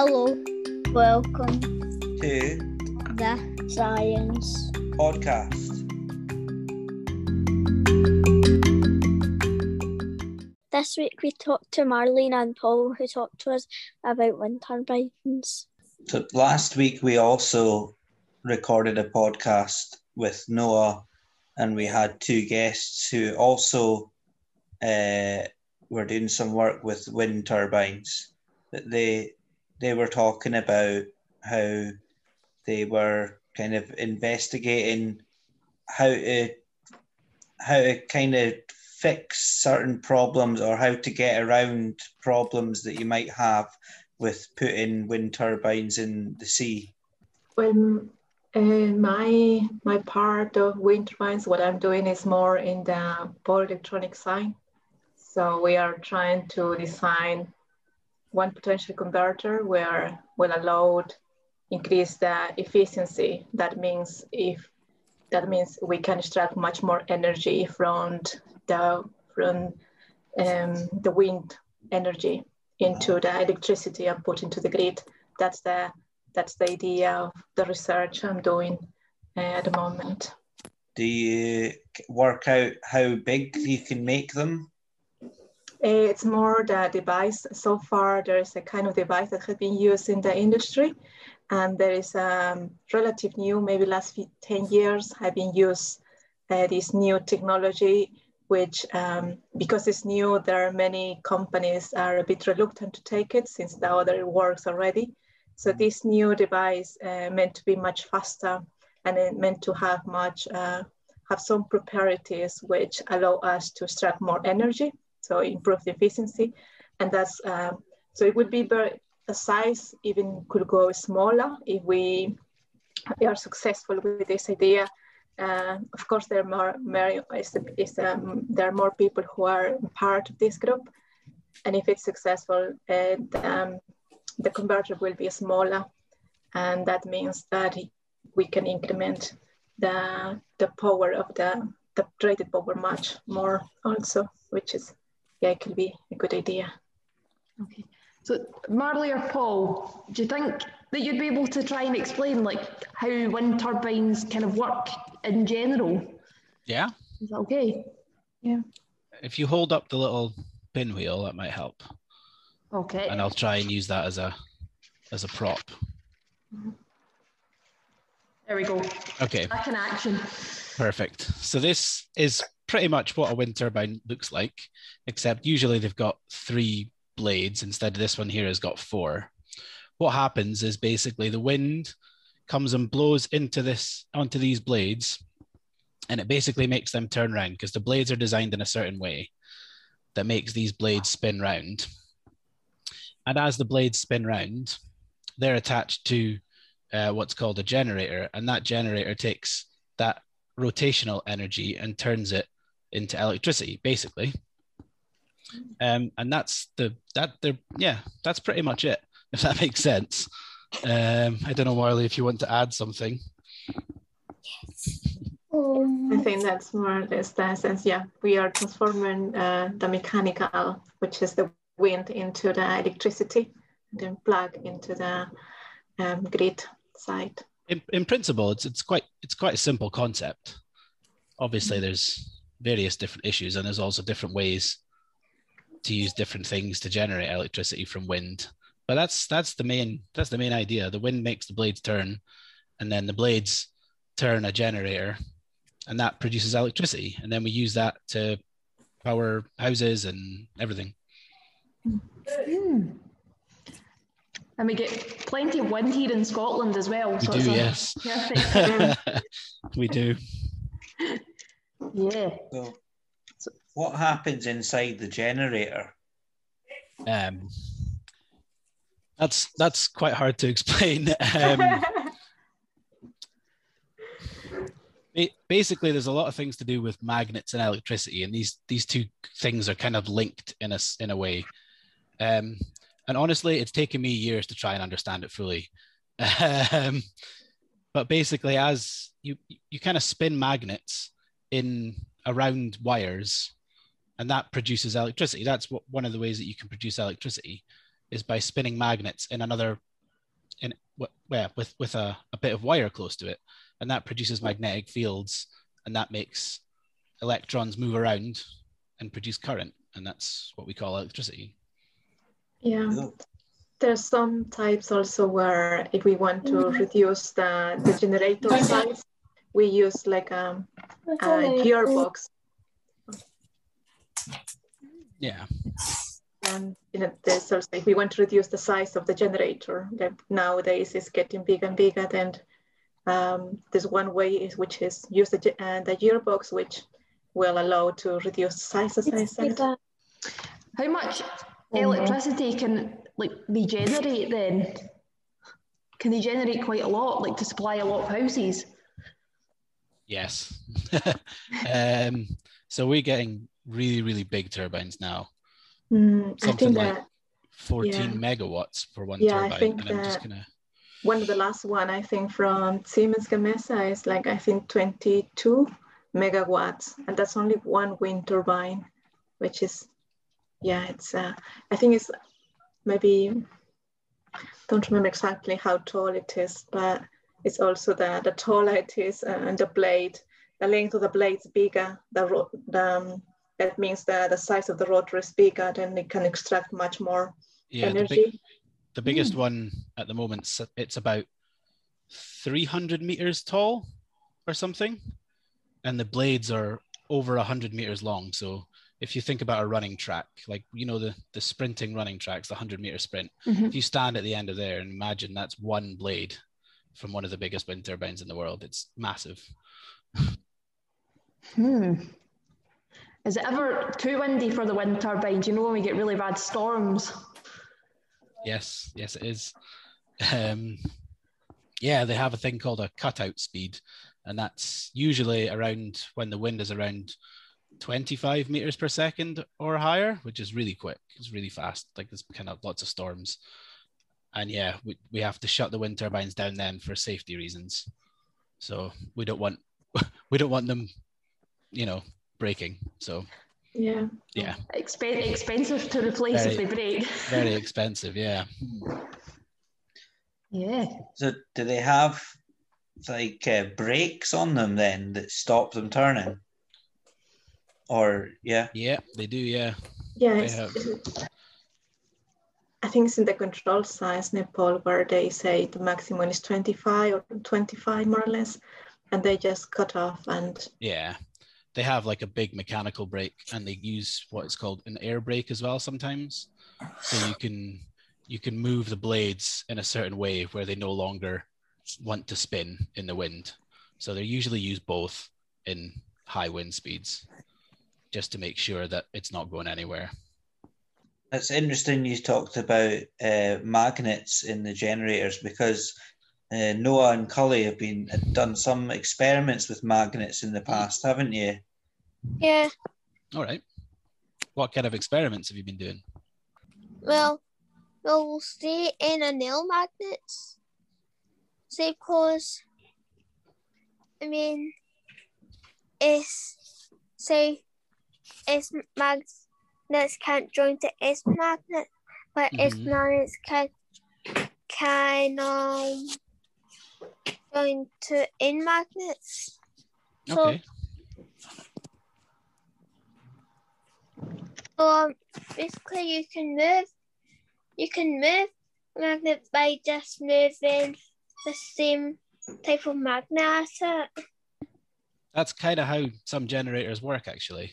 Hello, Welcome to the Science podcast. this week we talked to Marlene and Paul who talked to us about wind turbines. So last week we also recorded a podcast with Noah, and we had two guests who also uh, were doing some work with wind turbines. But they they were talking about how they were kind of investigating how to how to kind of fix certain problems or how to get around problems that you might have with putting wind turbines in the sea. Well, uh, my my part of wind turbines, what I'm doing is more in the power electronic side. So we are trying to design one potential converter where will allow increase the efficiency. That means if that means we can extract much more energy from the from um, the wind energy into the electricity and put into the grid. That's the that's the idea of the research I'm doing uh, at the moment. Do you work out how big you can make them? Uh, It's more the device. So far, there is a kind of device that has been used in the industry, and there is um, relative new, maybe last few, 10 years, have been used uh, this new technology, which um, because it's new, there are many companies are a bit reluctant to take it since the other works already. So this new device uh, meant to be much faster and it meant to have much, uh, have some properties which allow us to extract more energy so improve the efficiency. And that's, um, so it would be very, size even could go smaller if we are successful with this idea. Uh, of course, there are more, more is, is, um, there are more people who are part of this group. And if it's successful, uh, the, um, the converter will be smaller. And that means that we can increment the, the power of the, the rated power much more also, which is yeah, it could be a good idea. Okay. So Marley or Paul, do you think that you'd be able to try and explain like how wind turbines kind of work in general? Yeah. Is that okay? Yeah. If you hold up the little pinwheel, that might help. Okay. And I'll try and use that as a as a prop. There we go. Okay. Back in action. Perfect. So this is pretty much what a wind turbine looks like, except usually they've got three blades instead of this one here has got four. What happens is basically the wind comes and blows into this onto these blades, and it basically makes them turn around because the blades are designed in a certain way that makes these blades spin round. And as the blades spin round, they're attached to uh, what's called a generator, and that generator takes that rotational energy and turns it into electricity, basically. Um, and that's the that the yeah, that's pretty much it. If that makes sense. Um, I don't know, Marley, if you want to add something. I think that's more or less the essence. Yeah, we are transforming uh, the mechanical, which is the wind, into the electricity, then plug into the um, grid side. In, in principle, it's it's quite it's quite a simple concept. Obviously, there's various different issues, and there's also different ways to use different things to generate electricity from wind. But that's that's the main that's the main idea. The wind makes the blades turn, and then the blades turn a generator, and that produces electricity, and then we use that to power houses and everything. Hmm. And we get plenty of wind here in Scotland as well. We so do, yes. Perfect. we do. yeah. So, what happens inside the generator? Um, that's that's quite hard to explain. Um, basically, there's a lot of things to do with magnets and electricity, and these these two things are kind of linked in a s- in a way. Um, and honestly, it's taken me years to try and understand it fully. Um, but basically, as you you kind of spin magnets in around wires, and that produces electricity. That's what, one of the ways that you can produce electricity is by spinning magnets in another in wi- well with with a, a bit of wire close to it, and that produces magnetic fields, and that makes electrons move around and produce current, and that's what we call electricity. Yeah. There's some types also where if we want to mm-hmm. reduce the, the generator size, we use like um, a gearbox. Yeah, And you know, there's also if we want to reduce the size of the generator, that nowadays is getting bigger and bigger. Then um, there's one way is which is use the ge- uh, the gearbox, which will allow to reduce the size as I said. How much electricity can like they generate then? Can they generate quite a lot, like to supply a lot of houses? Yes. um, so we're getting really really big turbines now, Mm, I something think like that 14 Yeah. megawatts for one Yeah, I think and I'm just gonna one of the last one I think from Siemens Gamesa is like I think 22 megawatts, and that's only one wind turbine, which is yeah, it's uh, I think it's maybe don't remember exactly how tall it is, but it's also the the taller it is and the blade, the length of the blade is bigger. The the um, that means that the size of the rotor is bigger, then it can extract much more yeah the, energy. big, the biggest one at the moment it's about 300 meters tall or something, and the blades are over 100 meters long. So if you think about a running track, like you know the the sprinting running tracks, the 100 meter sprint, Mhm. if you stand at the end of there and imagine that's one blade from one of the biggest wind turbines in the world, it's massive. Hmm. Is it ever too windy for the wind turbines? You know when we get really bad storms. Yes, yes, it is. Um, yeah, they have a thing called a cutout speed, and that's usually around when the wind is around 25 meters per second or higher, which is really quick. It's really fast. Like there's kind of lots of storms. And yeah, we, we have to shut the wind turbines down then for safety reasons. So we don't want we don't want them, you know, breaking. So Yeah. yeah, Expen- expensive to replace if they break. very expensive. Yeah. Yeah. So do they have like uh, brakes on them then that stop them turning? Or yeah, Yeah, they do. Yeah. Yeah, They have- I think it's in the control size Nepal where they say the maximum is 25 or 25 more or less, and they just cut off and Yeah. They have like a big mechanical brake and they use what is called an air brake as well sometimes. So you can you can move the blades in a certain way where they no longer want to spin in the wind. So they usually use both in high wind speeds just to make sure that it's not going anywhere. It's interesting you talked about uh, magnets in the generators because uh, Noah and Cully have been have done some experiments with magnets in the past, haven't you? Yeah. All right. What kind of experiments have you been doing? Well, well, we'll stay in a nail magnets. Say, cause I mean, it's say it's magnets can't join to S magnet, but S Mhm. magnets can can um join to N magnets. So, Okay. um, basically, you can move, you can move magnets by just moving the same type of magnet. That's kind of how some generators work actually.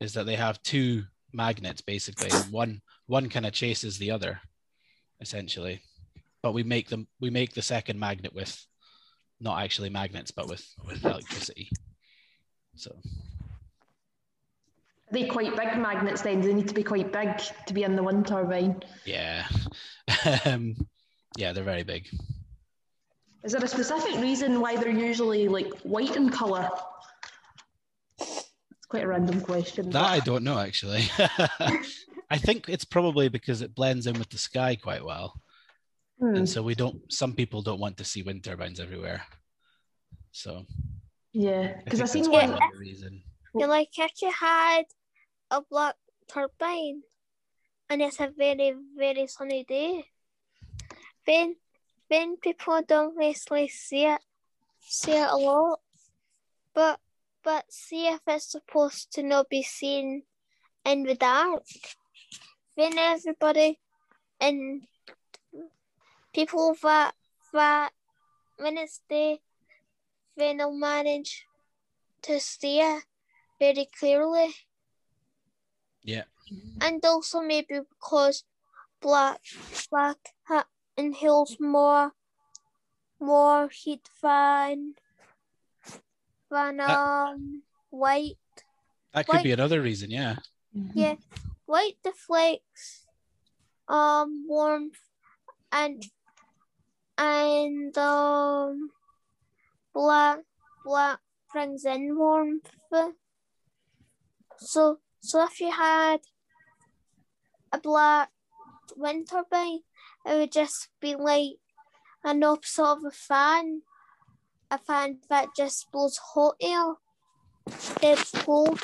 Is that they have two magnets basically, one one kind of chases the other, essentially. But we make them we make the second magnet with not actually magnets, but with with electricity. So Are they quite big magnets then? Do they need to be quite big to be in the wind turbine? yeah, um, yeah, they're very big. Is there a specific reason why they're usually like white in colour? It's quite a random question. That but- I don't know actually. I think it's probably because it blends in with the sky quite well. Hmm. and so we don't some people don't want to see wind turbines everywhere so Yeah, because I think seen one. part of the reason You know, like if you had a black turbine and it's a very, very sunny day then then people don't necessarily see it see it a lot. But but see if it's supposed to not be seen in the dark. Then everybody and people that that when it's day then they'll manage to see it very clearly. Yeah. And also maybe because black black hat inhales more more heat than than That- um white. That could Like- be another reason, yeah. Yeah. White deflects um warmth and and um black black brings in warmth. So so if you had a black wind turbine, it would just be like an opposite of a fan. A fan that just blows hot air. It's cold.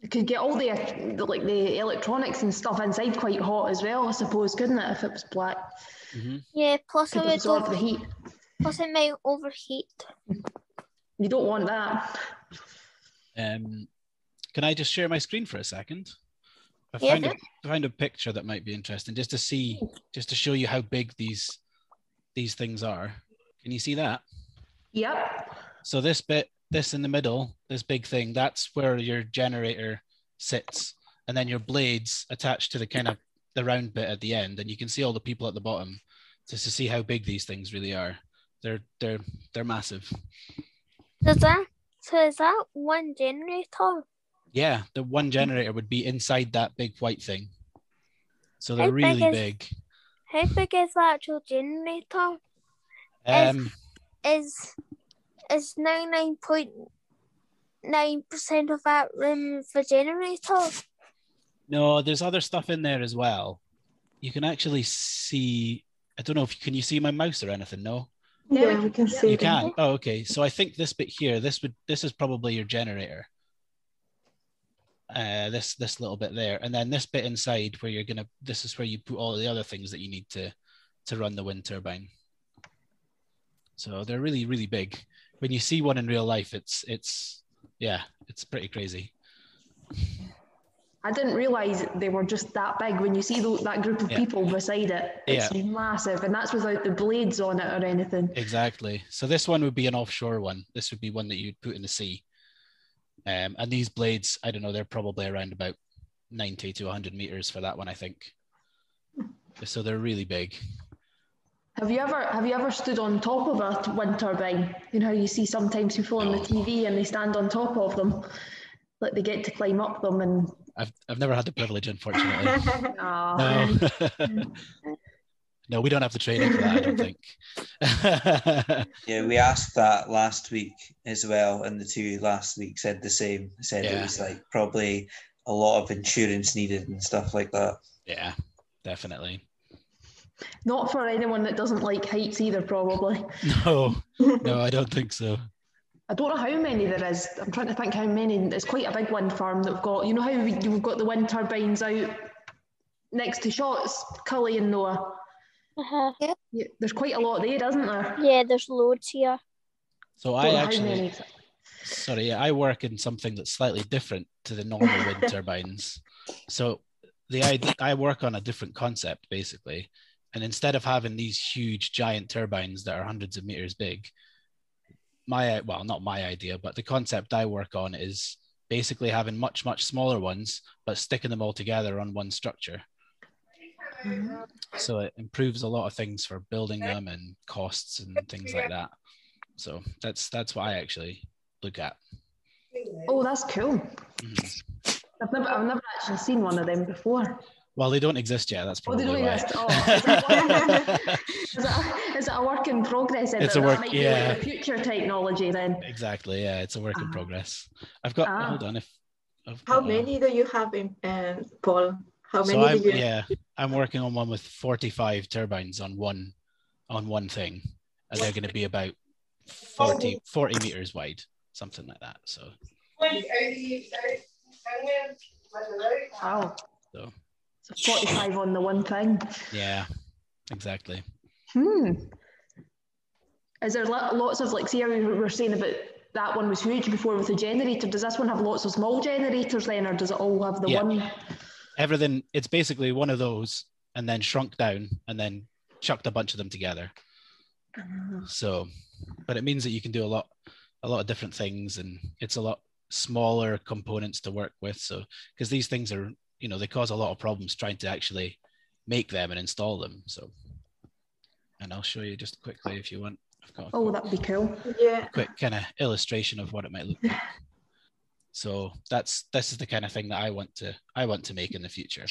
You could get all the, the like the electronics and stuff inside quite hot as well, I suppose, couldn't it? If it was black, hmm Yeah, plus it would absorb the heat. plus it might overheat. You don't want that. Um, can I just share my screen for a second? I Yeah. found a, I found a picture that might be interesting, just to see, just to show you how big these these things are. Can you see that? Yep. So this bit, this in the middle, this big thing, that's where your generator sits, and then your blades attached to the kind of the round bit at the end, and you can see all the people at the bottom, just to see how big these things really are. They're they're they're massive. Does that so is that one generator? Yeah, the one generator would be inside that big white thing. So they're big really is- big. How big is the actual generator? Um, Is is ninety nine point nine percent of that room for generator? no, there's other stuff in there as well. You can actually see. I don't know if can you see my mouse or anything. No, Yeah, we can see you them. can. Oh, okay. So I think this bit here, this would this is probably your generator. Uh, this this little bit there, and then this bit inside where you're gonna. This is where you put all the other things that you need to to run the wind turbine. So they're really really big. When you see one in real life, it's it's yeah, it's pretty crazy. I didn't realize they were just that big. When you see tho- that group of Yeah. people beside it, it's Yeah. massive, and that's without the blades on it or anything. Exactly. So this one would be an offshore one. This would be one that you'd put in the sea. Um, and these blades, I don't know, they're probably around about 90 to 100 meters for that one, I think. So they're really big. Have you ever have you ever stood on top of a wind turbine? You know how you see sometimes people on the TV and they stand on top of them, like they get to climb up them and. I've, I've never had the privilege, unfortunately. No. no, we don't have the training for that, I don't think. Yeah, we asked that last week as well, and the two last week said the same. Said it was like probably a lot of insurance needed and stuff like that. yeah, definitely. Not for anyone that doesn't like heights either, probably. No, no, I don't think so. I don't know how many there is. I'm trying to think how many. It's quite a big wind farm that we've got. You know how we, we've got the wind turbines out next to Shotts, Cully and Noah. Uh-huh. Yeah, there's quite a lot there, isn't there? Yeah, there's loads here. So Don't I actually, sorry, yeah, I work in something that's slightly different to the normal wind turbines. So the idea, I work on a different concept basically, and instead of having these huge giant turbines that are hundreds of meters big, my well, not my idea, but the concept I work on is basically having much much smaller ones, but sticking them all together on one structure. So it improves a lot of things for building them and costs and things like that. So that's that's what I actually look at. Oh, that's cool. Mhm. I've never, I've never actually seen one of them before. Well, they don't exist yet. That's Oh, they probably don't why. exist. Oh, Is it, a, is it a work in progress? Then? It's That- a work- might be yeah. like the future technology then. exactly. Yeah, it's a work in Ah. progress. I've got. Ah. Hold on. If I've How got a- many do you have in um, Paul? How So many I'm do you? yeah. I'm working on one with 45 turbines on one on one thing, and they're going to be about 40 40 meters wide, something like that. So Wow. So. So 45 on the one thing. yeah, exactly. Hmm. Is there lots of like, see how we were saying about that one was huge before with the generator? Does this one have lots of small generators then, or does it all have the Yeah. one? Everything. It's basically one of those, and then shrunk down, and then chucked a bunch of them together. So, but it means that you can do a lot, a lot of different things, and it's a lot smaller components to work with. So, because these things are, you know, they cause a lot of problems trying to actually make them and install them. So, and I'll show you just quickly if you want. I've got a Oh, that'd be cool. Yeah. quick kind of illustration of what it might look like. So that's this is the kind of thing that I want to I want to make in the future.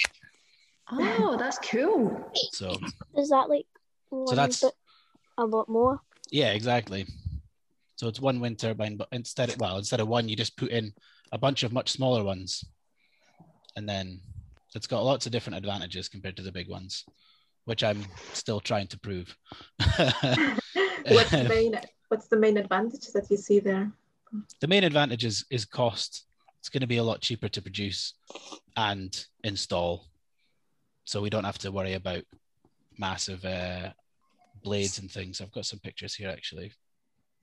Oh, that's cool. So Is that like one that's- a lot more? yeah, exactly. So it's one wind turbine, but instead of well, instead of one, you just put in a bunch of much smaller ones, and then it's got lots of different advantages compared to the big ones, which I'm still trying to prove. What's the main What's the main advantage that you see there? the main advantage is, is cost. It's going to be a lot cheaper to produce and install. So we don't have to worry about massive uh, blades and things. I've got some pictures here actually.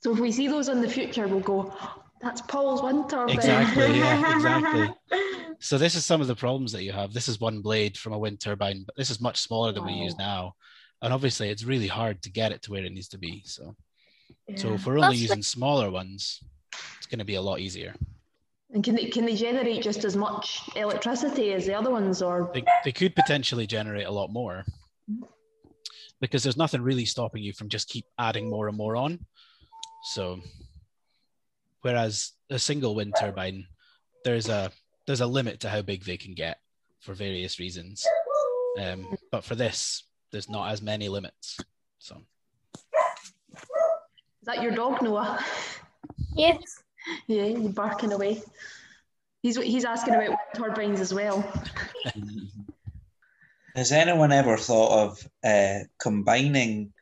So if we see those in the future, we'll go, that's Paul's wind turbine. Exactly, yeah, exactly. So this is some of the problems that you have. This is one blade from a wind turbine, but this is much smaller than we use now. And obviously it's really hard to get it to where it needs to be. So so if we're only That's using smaller ones, it's going to be a lot easier. And can they, can they generate just as much electricity as the other ones, or they, they could potentially generate a lot more because there's nothing really stopping you from just keep adding more and more on so whereas a single wind turbine there's a there's a limit to how big they can get for various reasons um, but for this there's not as many limits so is that your dog, Noah? Yes. Yeah, he's barking away. He's he's asking about wind turbines as well. Has anyone ever thought of uh, combining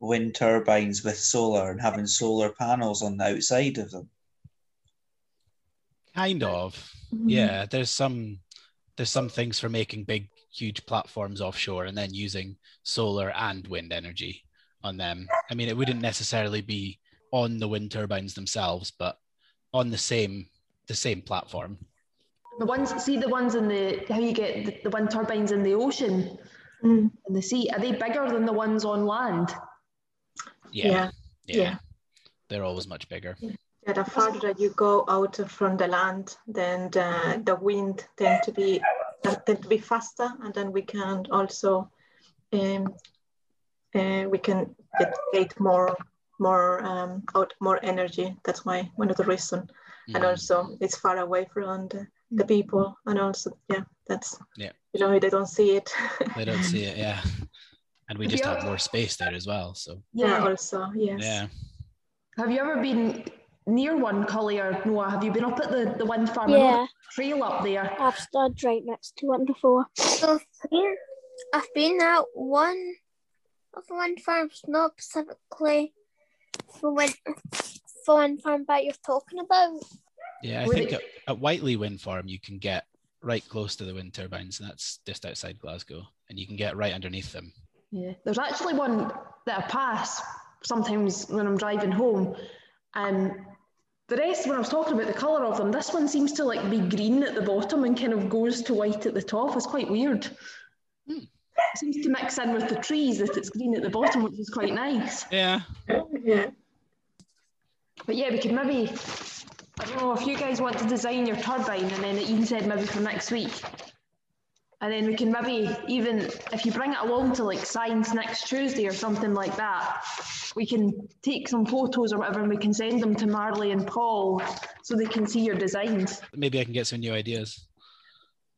wind turbines with solar and having solar panels on the outside of them? Kind of Mm-hmm. yeah there's some there's some things for making big huge platforms offshore and then using solar and wind energy on them i mean it wouldn't necessarily be on the wind turbines themselves but on the same the same platform The ones, see the ones in the how you get the, the wind turbines in the ocean Mm. in the sea. Are they bigger than the ones on land? yeah Yeah. yeah, Yeah. they're always much bigger Yeah, the farther you go out from the land, then the, the wind tend to be tend to be faster, and then we can also um, uh, we can get, get more more um, out more energy. That's why one of the reason, and Mhm. also it's far away from the, the people, and also yeah, that's Yeah. you know they don't see it. they don't see it yeah and we just you have more space there as well so yeah, also yes. yeah Have you ever been near one, Collier, or Noah? Have you been up at the, the wind farm? Yeah. trail up there. I've stood right next to one before. So I've been, I've been at one of the wind farms, not specifically for wind, for wind farm that you're talking about. yeah i Were think they- at, at Whitelee wind farm you can get right close to the wind turbines and that's just outside glasgow and you can get right underneath them Yeah. There's actually one that I pass sometimes when I'm driving home. And the rest, when I was talking about the colour of them, this one seems to like be green at the bottom and kind of goes to white at the top. It's quite weird. Hmm. It seems to mix in with the trees that it's green at the bottom, which is quite nice. yeah yeah. But yeah, we could maybe, I don't know, if you guys want to design your turbine and then Ian said maybe for next week. And then we can maybe even, if you bring it along to like science next Tuesday or something like that, we can take some photos or whatever and we can send them to Marley and Paul so they can see your designs. maybe i can get some new ideas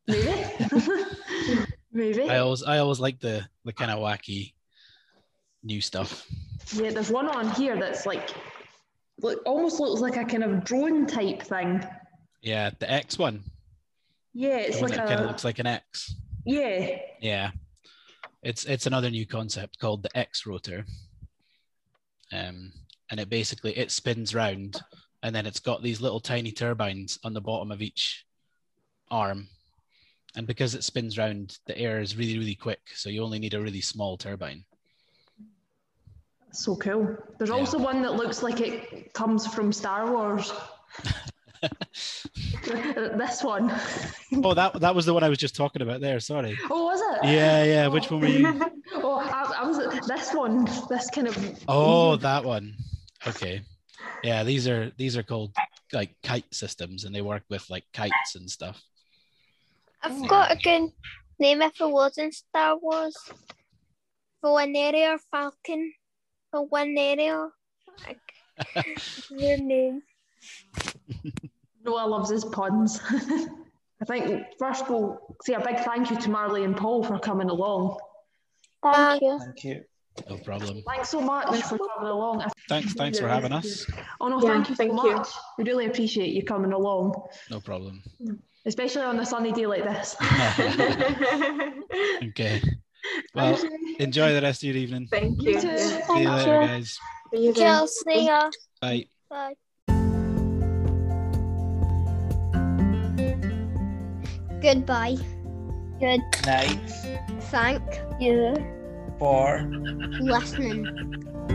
Maybe. Maybe. I always I always like the the kind of wacky new stuff. Yeah, there's one on here that's like, look, almost looks like a kind of drone type thing. Yeah, the X one. Yeah, it's like that kind of looks like an X. yeah, Yeah. It's it's another new concept called the X rotor. Um and it basically it spins round and then it's got these little tiny turbines on the bottom of each arm. And because it spins round, the air is really, really quick. So you only need a really small turbine. So cool. There's Yeah. also one that looks like it comes from Star Wars. this one. Oh, that that was the one I was just talking about there. Sorry. Oh, was it? Yeah, yeah. Which one were you? Oh, I, I was this one. This kind of. Oh, that one. Okay. Yeah, these are these are called like kite systems, and they work with like kites and stuff. I've got a good name if it wasn't Star Wars. Valeria Falcon. For one area. Like, your name. Noah loves his puns. I think first we'll say a big thank you to Marley and Paul for coming along. Thank you. Thank you. No problem. Thanks so much for coming along. Thanks, thanks for having us. Oh no, Yeah, thank you so thank you. We really appreciate you coming along, No problem. especially on a sunny day like this. okay. Well, enjoy the rest of your evening. Thank you. You too. See you Thank later, you. guys. See you then. Chelsea. Bye. Bye. Goodbye. Good Night Thank you. for listening.